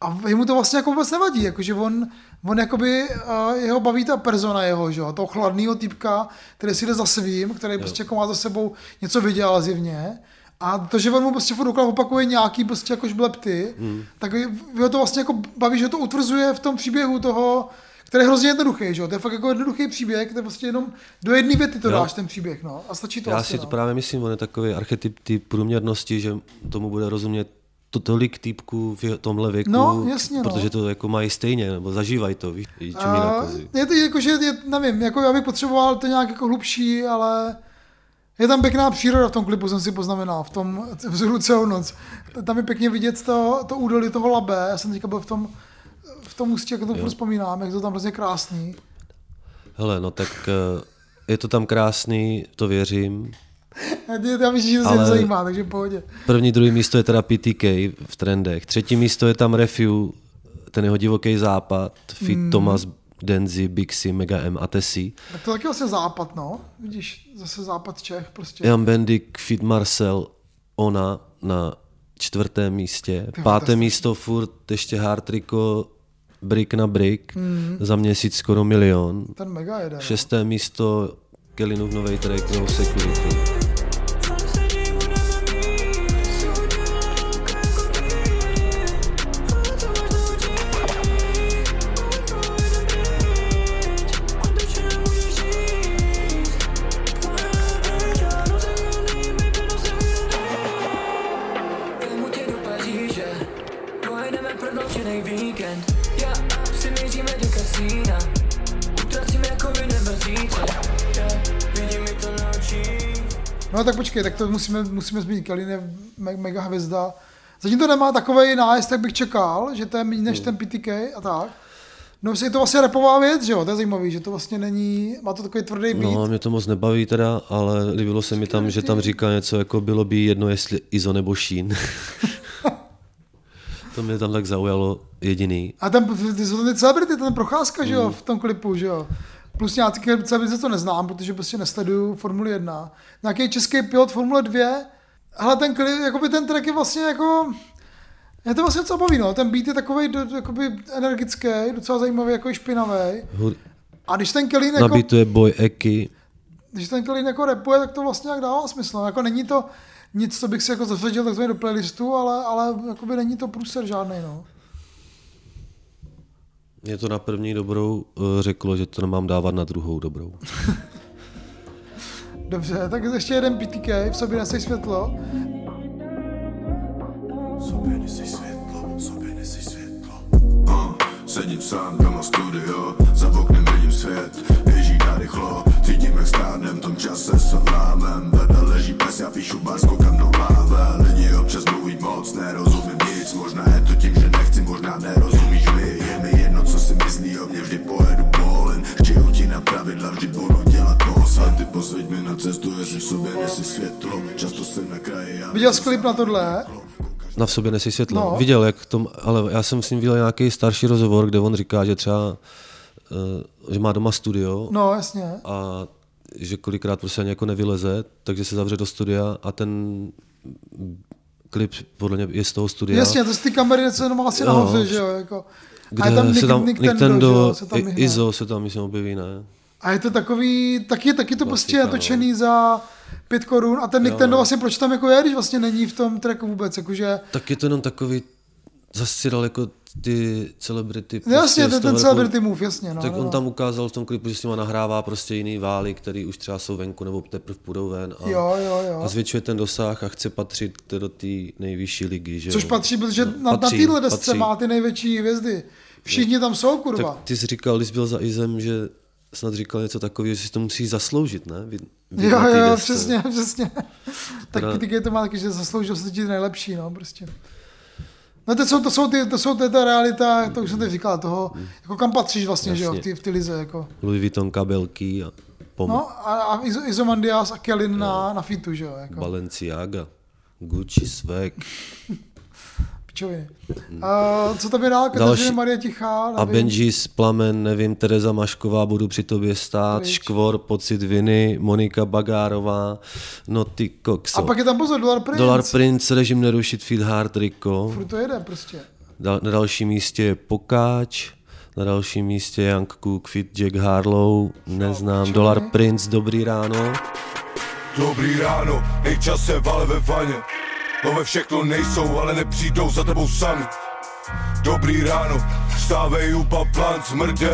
A jemu to vlastně jako vůbec nevadí, jakože on, on jakoby, uh, jeho baví ta persona jeho, že jo, toho chladného typka, který si jde za svým, který prostě jako má za sebou něco vydělal zjevně. A to, že on mu prostě furt opakuje nějaký prostě jako žblepty, mm. tak ho to vlastně jako baví, že to utvrzuje v tom příběhu toho, který je hrozně jednoduchý, že jo? To je fakt jako jednoduchý příběh, to je prostě jenom do jedné věty to Jo. dáš ten příběh, no. A stačí to já asi, si to no. právě myslím, on je takový archetyp ty průměrnosti, že tomu bude rozumět to tolik týpků v tomhle věku, No, jasně, no. protože to jako mají stejně, nebo zažívají to, víš, čím jinak. A je to jako, že je, nevím, jako já bych potřeboval to nějak jako hlubší, ale je tam pěkná příroda v tom klipu, jsem si poznamenal, v tom vzoru celou noc. Tam je pěkně vidět to, to údolí toho labe, já jsem teďka byl v tom, v tom ústí, jak to furt vzpomínám, jak to tam hrozně krásný. Hele, no tak eh, je to tam krásný, to věřím. Já, víš, že to se Ale- nezajímá, takže pohodě. První, druhý místo je teda PTK v trendech. Třetí místo je tam Refu, ten jeho divoký západ, Fit Hmm. Thomas, Denzi, Bixi, Mega M a Tesi. Tak to taky vlastně západ, no. Vidíš, zase západ Čech prostě. Jan Bendik, Fit Marcel, Ona na čtvrtém místě. Páté místo furt ještě Hard Rico, Brick na Brick, Hmm. za měsíc skoro milion. Ten mega jede. no. Šesté místo Kellinův nový track No Security. No tak počkej, tak to musíme, musíme zmínit. Kalin je me- mega hvězda. Zatím to nemá takový nájezd, jak bych čekal, že to je méně než ten PTK a tak. No je to vlastně repová věc, že jo, to je zajímavý, že to vlastně není, má to takový tvrdý beat. No, mě to moc nebaví teda, ale líbilo se mi tam, že tam říká něco jako bylo by jedno, jestli Izo nebo Sheen. to mě tam tak zaujalo jediný. A tam ty jsou tam ty celebrity, ten procházka, že jo, v tom klipu, že jo. Plus nějaký celebrity, co neznám, protože prostě nesleduju Formuli 1. Nějaký český pilot Formule 2. Ale ten jakoby ten track je vlastně jako... Je to vlastně co baví, no. Ten beat je takový do, jakoby energický, docela zajímavý, jako i špinavý. A když ten Kelly jako, beatu je Boy Eki, když ten Kelly jako rapuje, tak to vlastně jak dává smysl. no. Jako není to nic, co bych si jako zařadil takzvaně do playlistu, ale, ale jakoby není to průser žádný, no. Mě to na první dobrou eh, řeklo, že to nemám dávat na druhou dobrou. Dobře, tak ještě jeden PTK, v sobě nesej světlo. Sobě nesej světlo, sobě nesej světlo. Uh, sedím sám doma studio, za oknem vidím svět, běží narychlo, cítím jak stárnem, tom čase se vlámem, vedle leží pes, já píšu bars, koukám do láve, lidi občas mluví moc, nerozumím nic, možná je to tím, že nechci, možná nerozumíš mi, je mi jedno, co si myslí o mě, vždy pojedu bolem, chtěju ti na pravidla, vždy budu dělat boss, a ty posvěď mi na cestu, jestli v sobě nesi světlo, často jsem na kraji, já Viděl jsi klip na tohle? Na v sobě nesí světlo. No. Viděl, jak tom, ale já jsem s ním viděl nějaký starší rozhovor, kde on říká, že třeba, že má doma studio No, jasně. a že kolikrát prostě ani jako nevyleze, takže se zavře do studia a ten klip podle mě je z toho studia. Jasně, to jsou ty kamery, co jenom asi nahoře, že jo, jako. Kde a je tam Nick, se tam, Nick, Nick Tendo, jo, se tam i- se tam myslím objeví, ne? A je to takový, taky, taky to prostě Klasika, natočený za pět korun a ten Nick Jo, Tendo no. vlastně proč tam jako je, když vlastně není v tom tracku vůbec, jakože Tak je to jenom takový, zase si dal jako ty celebrity. No Jasně, z ten, ten celebrity move, jasně. No, tak no, on no. tam ukázal v tom klipu, že s nima nahrává prostě jiný vály, který už třeba jsou venku nebo teprve půjdou ven a, Jo, jo, jo. a zvětšuje ten dosah a chce patřit do té nejvyšší ligy. Že Což jo. patří, protože No, na, na patří, téhle desce patří. má ty největší hvězdy. Všichni tam jsou, kurva. Tak ty jsi říkal, když byl za Izem, že snad říkal něco takového, že si to musí zasloužit, ne? Vy, vy Jo, na jo, desce. přesně, přesně. tak Teda- ty to má taky, že zasloužil se ti nejlepší, no, prostě. No to jsou, to jsou, ty, to jsou ty, ta realita, to už jsem teď říkal, toho, jako kam patříš vlastně, že jo, v Jasně. ty, v ty lize, jako. Louis Vuitton kabelky a pom- No a, a Izo- Izomandias a Kellin na, na fitu, že jo, jako. Balenciaga, Gucci, swag. Pičoviny. A co tam je dál? Kateřina Další- Marie Tichá, A nevím. Benjis, Plamen, nevím, Tereza Mašková, budu při tobě stát, Pryč. Škvor, Pocit viny, Monika Bagárová, no ty kokso. A pak je tam pozor, Dolar Prince. Dolar Prince, režim nerušit, Feed Hard Rico. Furt to jede prostě. Dal- Na dalším místě je Pokáč, na dalším místě je Young Cook, Fit Jack Harlow, neznám, Dolar Prince, Dobrý ráno. Dobrý ráno, nejčas se vale ve Nové všechno nejsou, ale nepřijdou za tebou sami. Dobrý ráno, stávej upa plán smrde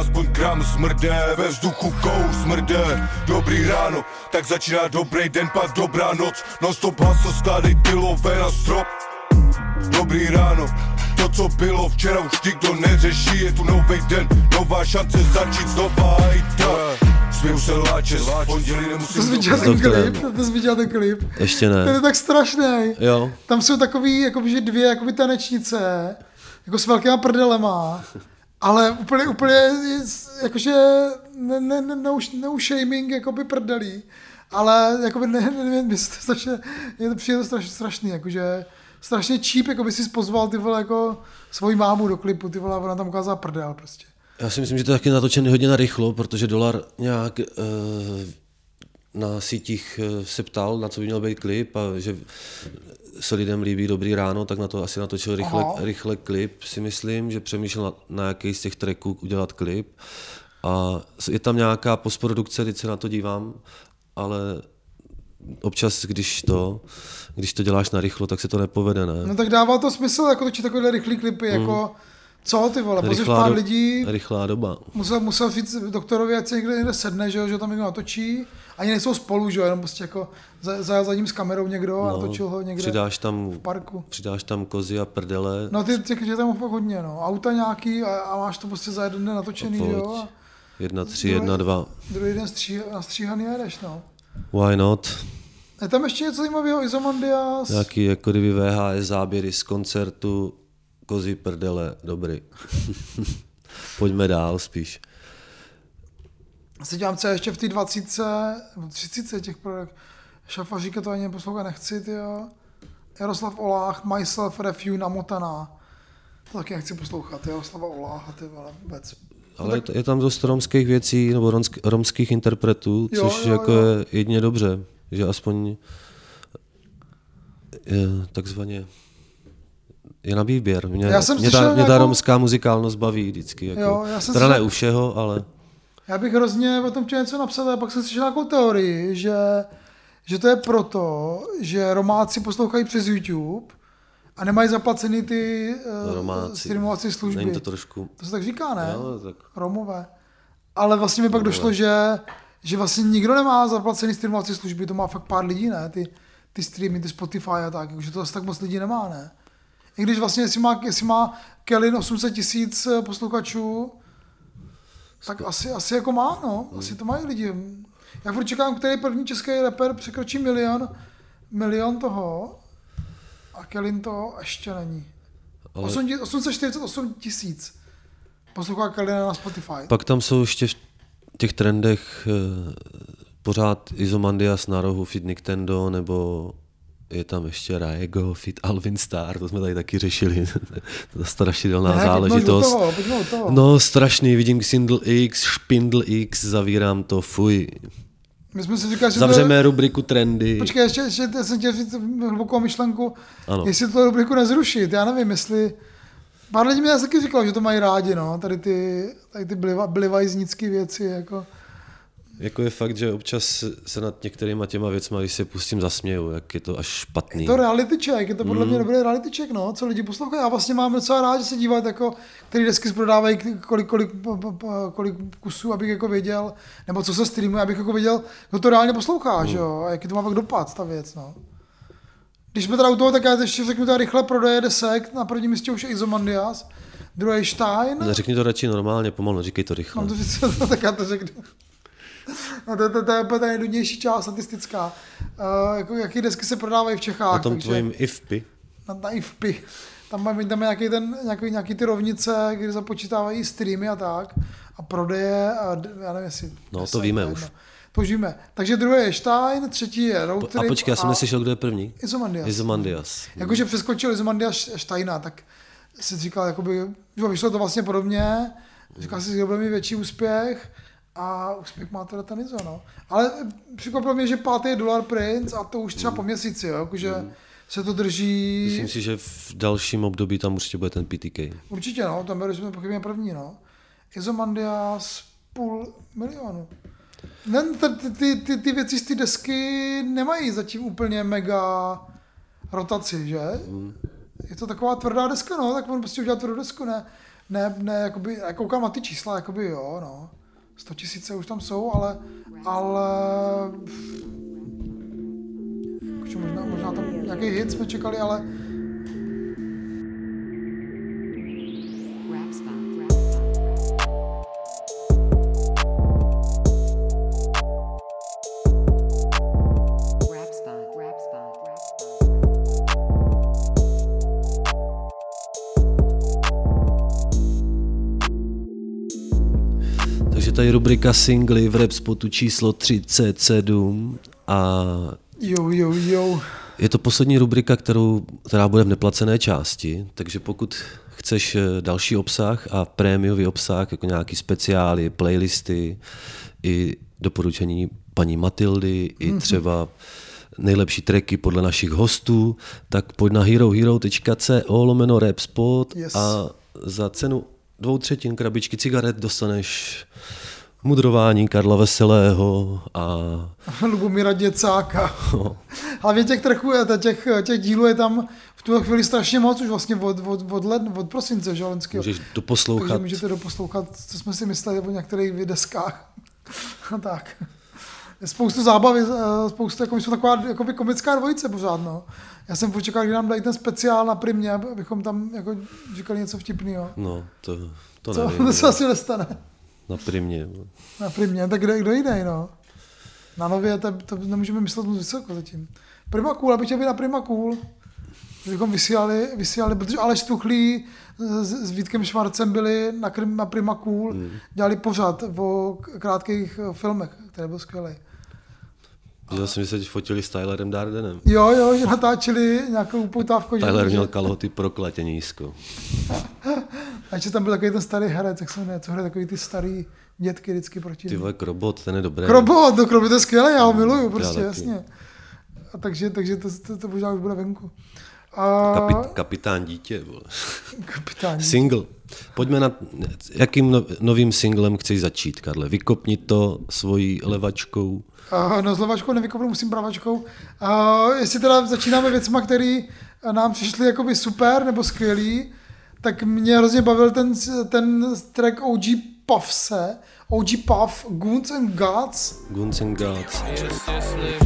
Aspoň kram smrde, ve vzduchu kou smrde. Dobrý ráno, tak začíná dobrý den, pak dobrá noc. Non stop haso, skládej pilové na strop. Dobrý ráno, to co bylo včera už nikdo neřeší Je tu nový den, nová šance začít znova i tak Pondělí nemusím To jsi viděl ten klip? To jsi viděl ten klip? Ještě Ten je ne. tak strašný. Jo, Tam jsou takový, jakoby, že dvě jakoby tanečnice, jako s velkýma prdelema, ale úplně, úplně, je- jakože ne, ne, ne, no, no shaming, jakoby prdelí, ale jakoby ne, ne, nevím, mě se to strašně, je to přijde to strašně strašný, jakože strašně cheap, jako by si pozval ty vole jako svoji mámu do klipu, ty vole, a ona tam ukázala prdel prostě. Já si myslím, že to je taky natočený hodně na rychlo, protože dolar nějak eh, na sítích eh, se ptal, na co by měl být klip a že se lidem líbí Dobrý ráno, tak na to asi natočil rychle, Aha. rychle klip, si myslím, že přemýšlel na, na jaký z těch tracků udělat klip. A je tam nějaká postprodukce, teď se na to dívám, ale občas, když to, když to děláš na rychlo, tak se to nepovede, ne? No tak dává to smysl, jako točit takovýhle rychlý klipy, jako co ty vole, pozveš pár do- lidí, rychlá doba. musel, musel říct doktorovi, ať se někde, někde sedne, že, jo, že tam někdo natočí. Ani nejsou spolu, že jo, jenom prostě jako za, za, za ním s kamerou někdo a natočil ho někde No, Přidáš tam, v parku. přidáš tam kozy a prdele. No ty, těch je tam fakt hodně, no. Auta nějaký a, a máš to prostě za jeden den natočený, že jo. A Jedna, tři, jedna, dva. druhý den stří, nastříhaný a jedeš, no. Why not? Je tam ještě něco zajímavého, Izomandias. Nějaký jako kdyby VHS záběry z koncertu, kozy prdele, dobrý. Pojďme dál spíš. Se dívám, co je ještě v té 20, nebo 30 těch projekt. Šafaříka to ani poslouchat nechci, ty jo. Jaroslav Olách, Myself, Refune, Namotaná. To taky nechci poslouchat, Jaroslava Oláha, ty vole, vůbec. Ale je tam dost romských věcí, nebo romsk, romských interpretů, Jo, což jo, jako jo. je jedně dobře, že aspoň je, takzvaně je na výběr. Mě, Já jsem mě, ta, mě ta nějakou- romská muzikálnost baví vždycky. Jako, Jo, já jsem teda ne slyšel- u všeho, ale Já bych hrozně o tom chtěl něco napsat, a pak jsem slyšel nějakou teorii, že, že to je proto, že Romáci poslouchají přes YouTube a nemají zaplacený ty uh, Romáci. streamovací služby. není to trošku... To se tak říká, ne? Jo, tak Romové. Ale vlastně mi pak došlo, že, že vlastně nikdo nemá zaplacený streamovací služby, to má fakt pár lidí, ne? Ty, ty streamy, ty Spotify a tak, že to asi tak moc lidí nemá, ne? I když vlastně, jestli má, jestli má Kellin 800 tisíc eh, posluchačů, tak asi, asi jako má, no. Asi to mají lidi. Já furt čekám, který první český rapper překročí milion, milion toho a Kellin to ještě není. Ale- 8 848 tisíc poslouchá Kellina na Spotify. Pak tam jsou ještě v těch trendech eh, pořád Izomandias na rohu, Fit Nintendo, nebo je tam ještě Raego, Fit Alvin Star, to jsme tady taky řešili. to je strašidelná Ne, záležitost. toho, toho. No, strašný, vidím Sindl X, Špindl X, zavírám to, fuj. My jsme si říkali, že to Zavřeme je... rubriku trendy. Počkej, ještě, ještě jsem chtěl říct hlubokou myšlenku, Ano. jestli to rubriku nezrušit, já nevím, jestli... Pár lidí mi taky říkalo, že to mají rádi, no, tady ty, tady ty bliva, blivajznické věci, jako... Jako je fakt, že občas se nad některýma těma věcma, když se pustím, zasměju, jak je to až špatný. Je to reality check, je to podle mě dobrý reality check, no, co lidi poslouchají. Já vlastně mám docela rád, že se dívat, jako, který desky prodávají, kolik, kolik, kolik kusů, abych jako věděl, nebo co se streamuje, abych jako věděl, kdo to reálně poslouchá, že jo, a jaký to má pak dopad, ta věc, no. Když jsme teda u toho, tak já ještě řeknu teda rychle prodeje desek, na prvním místě už je Izomandias, druhý Stein, Neřekni to radši normálně, pomalu, říkej to rychle. mám to říct, tak já to řeknu. No to, to, to je úplně ta nejdůležitější část statistická. Uh, jako, jaký desky se prodávají v Čechách. Na tom takže, tvojím IFPy. na, na IFPy. Tam mají tam nějaký, ten, nějaký, nějaký ty rovnice, kde započítávají streamy a tak. A prodeje a já nevím, jestli... No, to víme už. To už víme. Takže druhý je Stein, třetí je Road A počkej, já jsem neslyšel, kdo je první. Izomandias. Izomandias. Jakože přeskočil Izomandias Steina, tak si říkal, jakoby, že vyšlo to vlastně podobně, říkal si, že bude mít větší úspěch a úspěch má teda ten Izo, no. Ale překvapilo mě, že pátý je Dollar Prince a to už třeba po měsíci, jo, jakože se to drží, Myslím si, že v dalším období tam určitě bude ten PTK. určitě, no, tam beru, že jsme pochybně první, no. Izomandias půl milionu. Ne, ty, ty, ty, ty věci z té desky nemají zatím úplně mega rotaci, že? Je to taková tvrdá deska, no, tak on prostě udělat tvrdou desku, ne, ne, ne, jakoby, já koukám na ty čísla, jakoby jo, no. 100 tisíce už tam jsou, ale, ale jakože možná, možná tam nějaký hit jsme čekali, ale tady rubrika singly v Rapspotu číslo 37 a jo, jo, jo. je to poslední rubrika, kterou, která bude v neplacené části, takže pokud chceš eh, další obsah a prémiový obsah, jako nějaký speciály, playlisty, i doporučení paní Matildy, i třeba nejlepší tracky podle našich hostů, tak pojď na herohero.co lomeno Rapspot Yes. a za cenu dvou třetin krabičky cigaret dostaneš mudrování Karla Veselého a Lubomíra Děcáka. Hlavně těch trchů, těch, těch dílů je tam v tuhle chvíli strašně moc, už vlastně od, od, od, led, od prosince, že loňského. můžeš Takže doposlouchat můžete doposlouchat, co jsme si mysleli o některých deskách. A tak. Spoustu zábavy, eh, spoustu, jako my jsme taková jakoby komická dvojice pořád, no. Já jsem počkal, kdy nám dají ten speciál na primě, aby- abychom tam jako říkali něco vtipného. No, to, to Co? nevím. To se asi nestane. Na primě. Na primě, tak kdo, kdo jiný, no. Na nově to, to nemůžeme myslet moc vysoko zatím. Prima Cool, abych chtěl být na Prima Cool. Bychom vysílali, vysílali, protože Aleš Tuchlý s, s Vítkem Švarcem byli na, Krim- na Prima Cool, Hmm. dělali pořad o krátkých eh, filmech, který byl skvělý. Viděl jsem, že se fotili s Tylerem Dardenem. Jo, jo, že natáčeli nějakou upoutávku. Tyler že- měl kalhoty prokletě nízko. A ještě tam byl takový ten starý herec, jak se jmenuje, co hraje takový ty starý dětky vždycky proti. Ty vole, Krobot, ten je dobrý. Krobot, no Krobot je skvělý, já ho miluju, Já prostě, taky. jasně. A takže, takže to, to, to možná už bude venku. A... Kapit, kapitán dítě, vole. Kapitán. Single. Pojďme na, jakým no, novým singlem chceš začít, Karle? Vykopni to svojí levačkou. Uh, no s levačkou nevykopnu, musím pravačkou. Uh, jestli teda začínáme věcma, které nám přišly jakoby super nebo skvělý, tak mě hrozně bavil ten, ten track OG Puffse, OG Puff, Goons and Gods. Guns and Gods.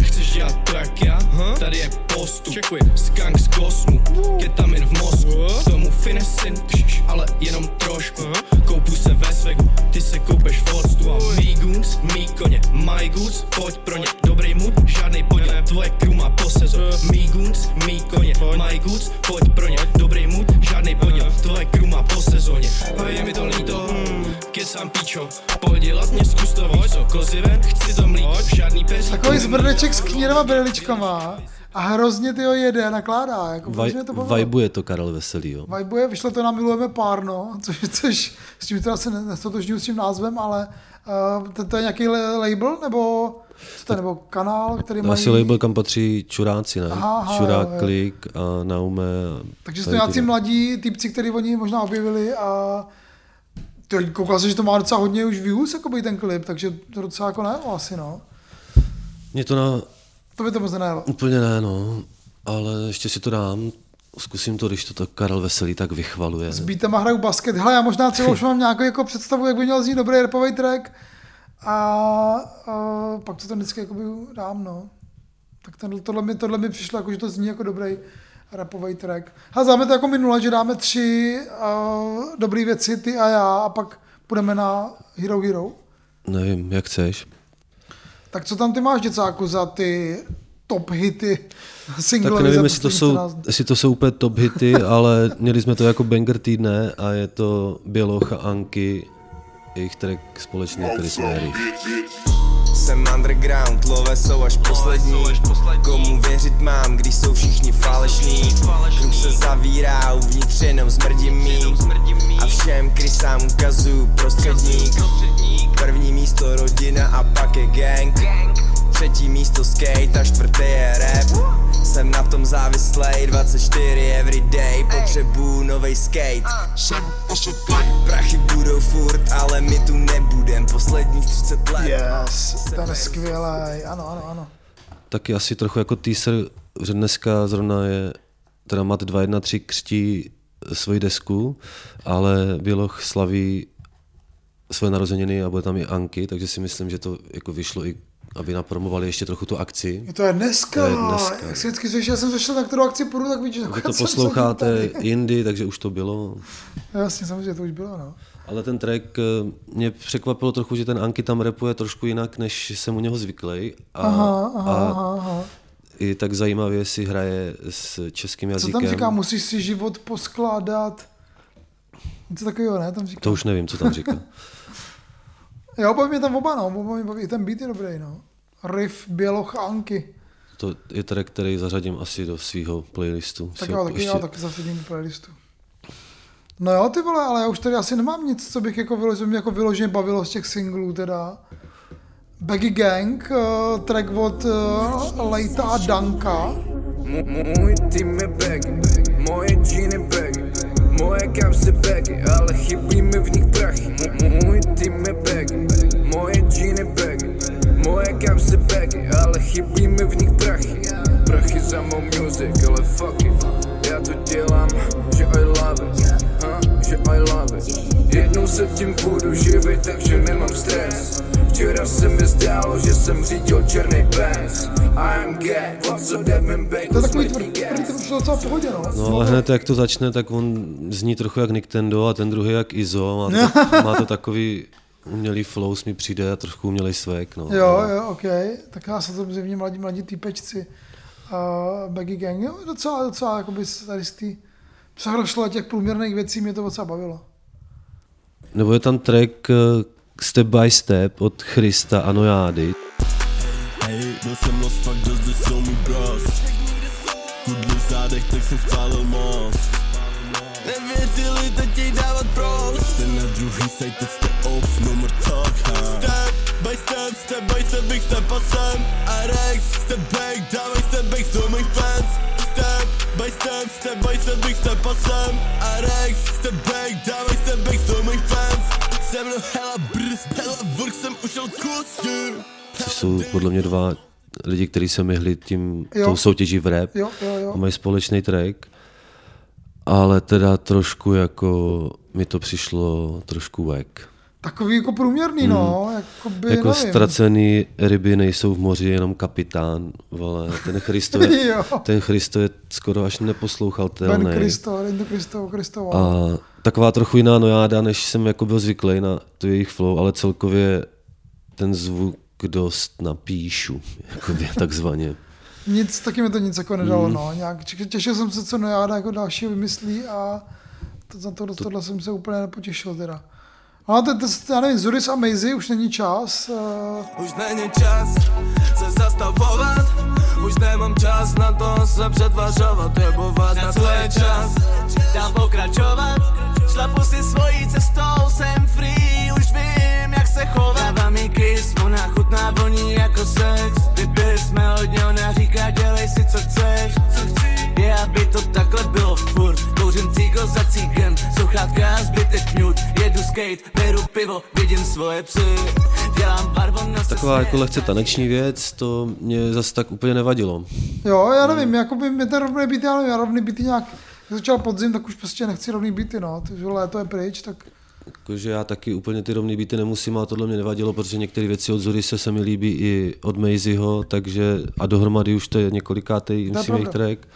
Chceš dělat to jak já? Tady je postup. Skunk z kosmu Ketamin v mozku. K tomu finesin Ale jenom trošku. Koupu se ve svegu Ty se koupeš v A mý goons, mý koně My goods, pojď pro ně. Dobrý mood, žádnej podíl Tvoje crew má po sezon. Mý goons, mý koně My goods, pojď pro ně. Dobrý mood, žádnej podíl Tvoje crew má po sezóně. A je mi to líto Kecám píčo dělat mě zkus to víš co Kozy ven, chci to mlít Žádný peří Takový zbrdeček s knírama briličkama a hrozně ty ho jede a nakládá. Jako, Vaj, to bavilo. vajbuje to Karel Veselý, jo. Vibuje, vyšlo to na Milujeme párno, což, což s tím teda se nestotožňuji s tím názvem, ale uh, to, to, je nějaký label, nebo, co to je, nebo kanál, který No, mají... asi label, kam patří čuráci, ne? Aha, aha, Čurák, jo, jo. Klik a Naume. a Takže jsou to nějací mladí typci, který oni možná objevili a Koukal jsem, že to má docela hodně už views, jakoby ten klip, takže to docela jako ne, asi no. Mě to na, To by to moc nenajelo. úplně ne, no, ale ještě si to dám. Zkusím to, když to tak Karel Veselý tak vychvaluje. S beatem a hraju basket. Hele, já možná třeba už mám nějakou jako představu, jak by měl znít dobrý rapový track. A, a pak to tam vždycky jakoby dám, no. Tak ten, tohle, mi, tohle mi přišlo, jako, že to zní jako dobrý rapový track. A záme to jako minule, že dáme tři uh, dobré věci, ty a já, a pak půjdeme na Hero Hero. Nevím, jak chceš. Tak co tam ty máš, děcáku, za ty top hity single? Tak nevím, jestli to, jsou, jestli to jsou úplně top hity, ale měli jsme to jako banger týdne a je to Běloch a Anky, jejich track společný, který jsme. Jsem underground, love jsou až poslední. Komu věřit mám, když jsou všichni falešní? Kruh se zavírá, uvnitř jenom smrdí mý A všem krysám ukazuju prostředník. První místo rodina a pak je gang Třetí místo skate a čtvrté je rap. Jsem na tom závislej 24 everyday Potřebuju novej skate. Prachy budou furt, ale my tu nebudem Posledních 30 let. Yes, ten je skvělý, ano, ano, ano. Taky asi trochu jako teaser, že dneska zrovna je, teda Mat 213 křtí svoji desku, ale Běloch slaví svoje narozeniny a bude tam i Anky, takže si myslím, že to jako vyšlo i, aby napromovali ještě trochu tu akci. Je to je dneska, To je dneska. jak si vždycky slyšel, já jsem zašel na kterou akci půjdu, tak víš, že Vy to posloucháte jindy, takže už to bylo. Jasně, samozřejmě, to už bylo, no. Ale ten track eh, mě překvapilo trochu, že ten Anky tam repuje trošku jinak, než jsem u něho zvyklý. A, Aha, aha, a aha, aha. i tak zajímavě si hraje s českým Co jazykem. tam říká, musíš si život poskládat. Něco takového, ne? Tam říká. To už nevím, co tam říká. Jo, baví mě tam oba, no. Oba mě baví. I ten beat je dobrý, no. Riff, Běloch a Anky. To je track, který zařadím asi do svého playlistu. Tak jo, taky já taky zasadím do playlistu. No jo, ty vole, ale já už tady asi nemám nic, co bych jako vyloženě, mě jako vyloženě bavilo z těch singlů teda. Baggy Gang, uh, track od uh, Lejta a Danka. Můj tým je baggy, moje džíny baggy Moje kapsy baggy, ale chybí mi v nich prachy Můj tým je baggy, moje džíny baggy Moje kapsy baggy, ale chybí mi v nich prachy Prachy za mou music, ale fuck it Já to dělám, že I love it ha? Že I love it Jednou se tím budu živit, takže nemám stres Včera se mi zdálo, že jsem řídil černý Benz I am gay, what's up that man To je takový tvrdý, tvrdý, to přišlo docela v pohodě, no. No ale hned jak to začne, tak on zní trochu jak Nintendo a ten druhý jak Izo. Má to, má to takový umělý flow, mi přijde a trošku umělej svek. No. Jo, jo, ok. Tak já se to zjevně mladí, mladí týpečci. Uh, Baggy Gang, jo, docela, docela, jakoby z tady z té přehrošle těch průměrných věcí mě to docela bavilo. Nebo je tam track eh, Step by Step od Christa a Nojády. Byl jsem los, fakt dost, kde jsou můj bros. Kudli v zádech, tak jsem spálil most. Nevěřili, teď jej dávat pros Jste na druhý side, teď jste ops, no more talk, ha. Step by step, step by step, big step a sem A Rex, step back, dávej step back, jsou mých fans. Step by step, step by step, big step a sem A Rex, step back, dávej jsou podle mě dva lidi, kteří se myhli tím, Jo. tou soutěží v rap. Jo, jo, jo. A mají společný track. Ale teda trošku jako mi to přišlo trošku wack. Takový jako průměrný, no. Jakoby, Jako nevím. ztracený ryby nejsou v moři jenom kapitán, vole. Ten Christo je, ten Christo je skoro až Ben neposlouchatelný. Kristo, Ben Kristo, Kristo. A taková trochu jiná nojáda, než jsem jako byl zvyklý na tu jejich flow, ale celkově ten zvuk dost napíšu, jakoby takzvaně. Nic, taky mi to nic jako nedalo, Mm. no. Nějak, těšil jsem se, co Nojáda jako dalšího vymyslí a to, za to, tohle jsem se úplně nepotěšil teda. No, to, to, já nevím, Zuris a Maisie už není čas. Uh, Už není čas se zastavovat Už nemám čas na to se přetvařovat Nebo vás na co je čas Dám pokračovat Šlapu si svojí cestou, jsem free Už vím, jak se chovat Dává chutná voní jako sex. Vypili jsme hodně, ona říká dělej si co chceš. Je, aby to takhle bylo furt. Kouřím cíko za cíkem Sluchátka a zbytek mute Jedu s gate, beru pivo, vidím svoje psy. Dělám barvo na Taková jako lehce taneční věc, to mě zase tak úplně nevadilo. Jo, já nevím, jako by mě ten rovný byt, já nevím, já rovný byty nějak, jak začal podzim, tak už prostě nechci rovný byty, no, takže léto je pryč, tak Jakože já taky úplně ty rovný byty nemusím, ale tohle mě nevadilo, protože některé věci od Zurise se mi líbí i od Maisyho, takže a dohromady už to je několikátý, pravda. track.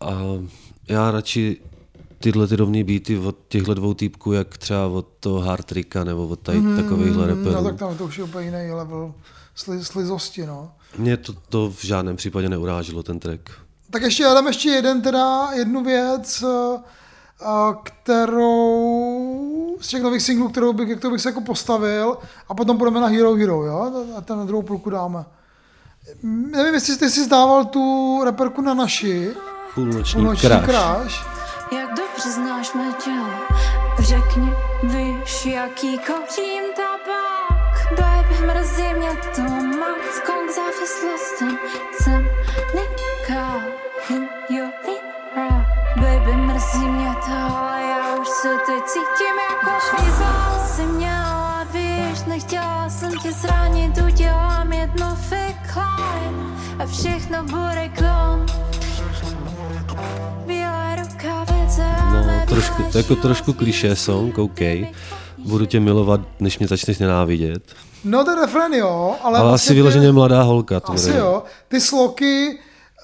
A já radši tyhle ty rovný beaty od těchhle dvou týpků, jak třeba od toho Hard Tricka nebo od tady mm, takovýchhle no reperů. tak tam to už je úplně jiný level sli, slizosti, no. Mě to, to v žádném případě neurážilo, ten track. Tak ještě, já dám ještě jeden teda, jednu věc, kterou z těch nových singlů, kterou bych, kterou bych se jako postavil a potom půjdeme na Hero Hero, jo? A ten na druhou půlku dáme. Nevím, jestli jsi si zdával tu reperku na naši, Půlnoční, Půlnoční kráš. kráš. Jak dobře znáš mé tělo, řekni, víš, jaký kouřím tabák. Baby, mrzí mě to moc, kong závislostem jsem lira. Baby, mrzí mě cítím jako švízal si měla, víš, nechtěla jsem tě zranit, udělám jedno fekline a všechno bude klon. Bílé rukavice No, trošku, to je jako trošku klišé song, OK. Budu tě milovat, než mě začneš nenávidět. No ten refren jo, ale, Ale vlastně asi vyloženě mladá holka. To Asi jo. Ty sloky,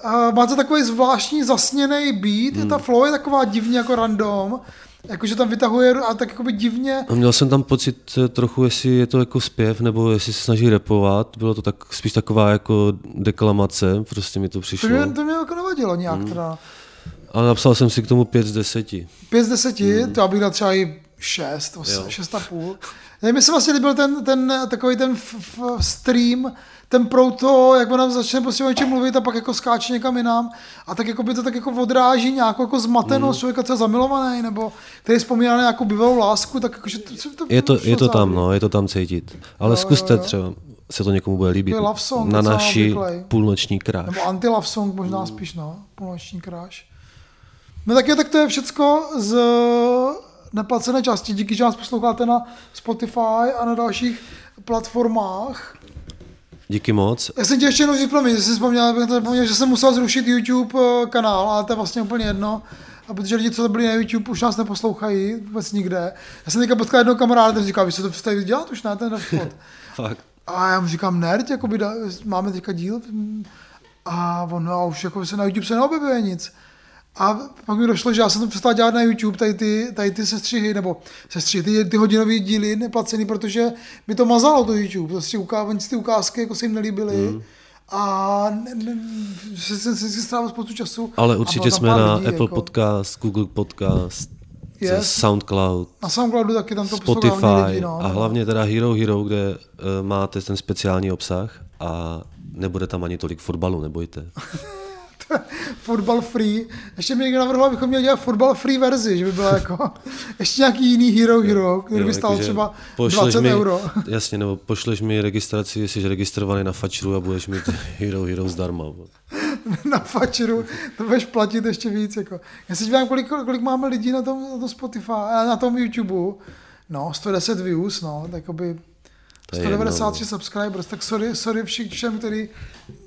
uh, má to takový zvláštní zasněný beat, hmm. ta flow je taková divně jako random, jakože tam vytahuje a tak jakoby divně, A Měl jsem tam pocit eh, trochu, jestli je to jako zpěv, nebo jestli se snaží repovat. Bylo to tak spíš taková jako deklamace, prostě mi to to přišlo. mě, to mě jako nevadilo nějak Hmm. teda. Ale napsal jsem si k tomu 5 z 10. 5 z 10, hmm. to já bych dal třeba i 6, Jo. 6 a půl. Ne, mi se vlastně líbil ten, ten takový ten f, f, stream, ten pro to, jak ona začne prostě o něčem mluvit a pak jako skáče někam jinam a tak jako by to tak jako odráží nějakou jako zmatenost Hmm. člověka, co je zamilovaný, nebo který vzpomíná na nějakou bývalou lásku, tak jakože to, to, Je to, je to tam, no, je to tam cítit. Ale Jo, zkuste jo, jo. třeba, se to někomu bude líbit. Love song Na obvyklej. půlnoční kráš. Nebo anti-love song možná spíš, no. Půlnoční kráš. No tak jo, tak to je všecko z neplacené části. Díky, že nás posloucháte na Spotify a na dalších platformách. Díky moc. Já jsem tě ještě jenom říct, promiň, že jsem vzpomněl, to že jsem musel zrušit YouTube eh, kanál, ale to je vlastně úplně jedno. A protože lidi, co byli na YouTube, už nás neposlouchají vůbec nikde. Já jsem teďka potkal jednoho kamaráda, ten říkal, víš, co to přestali dělat už na ten spot. Fakt. A já mu říkám, ne, jakoby máme teďka díl. A on, no, a už jako se na YouTube se neobjevuje nic. A pak mi došlo, že já jsem to přestal dělat na YouTube, tady ty, tady ty sestřihy, nebo sestřihy, ty, ty hodinové díly neplacený, protože mi to mazalo to YouTube. Prostě uká, ty ukázky jako se jim nelíbily. Hmm. A jsem si strávil spoustu času. Ale určitě jsme na lidí, Apple jako, Podcast, Google Podcast, Yes. SoundCloud, Na Soundcloudu taky tam to Spotify lidí, no. a hlavně teda Hero Hero, kde uh, máte ten speciální obsah a nebude tam ani tolik fotbalu, nebojte. Football free. Ještě mi někdo navrhoval, abychom měli dělat football free verzi, že by byla jako ještě nějaký jiný Hero Hero, který by stál jakože třeba pošleš 20 mi, euro. Jasně, nebo pošleš mi registraci, jsi registrovaný na Fačru a budeš mít Hero Hero zdarma. na fačeru, to budeš platit ještě víc. Jako. Já si dívám, kolik, kolik máme lidí na tom, na tom Spotify, a na tom YouTube. No, 110 views, no, tak je 193 subscribers, tak sorry, sorry všem, kteří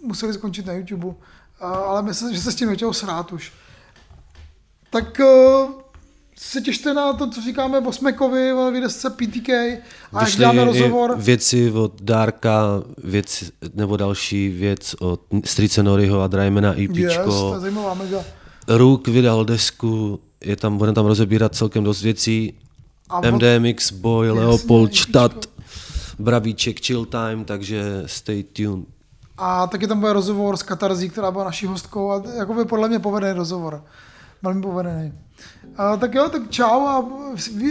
museli skončit na YouTube. Ale myslím, že se s tím nechtělo srát už. Tak uh, se těšte na to, co říkáme o Smekovi, o desce PTK a jak Vyšly dáme rozhovor. věci od Darka, věc, nebo další věc od Strice Noriho a Drymana Yes, to je EPčko. zajímavá mega. Rook vydal desku, je tam, budeme tam rozebírat celkem dost věcí. A od- MDMX, Boy, Jasně, Leopold. Štat, Bravíček, Chill Time, takže stay tuned. A taky tam bude rozhovor s Katarzí, která byla naší hostkou a jakoby podle mě povedený rozhovor. Velmi povedený. A, tak jo, tak čau a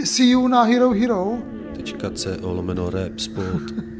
see you na Hero Hero. Tečka CO lomeno rap spot.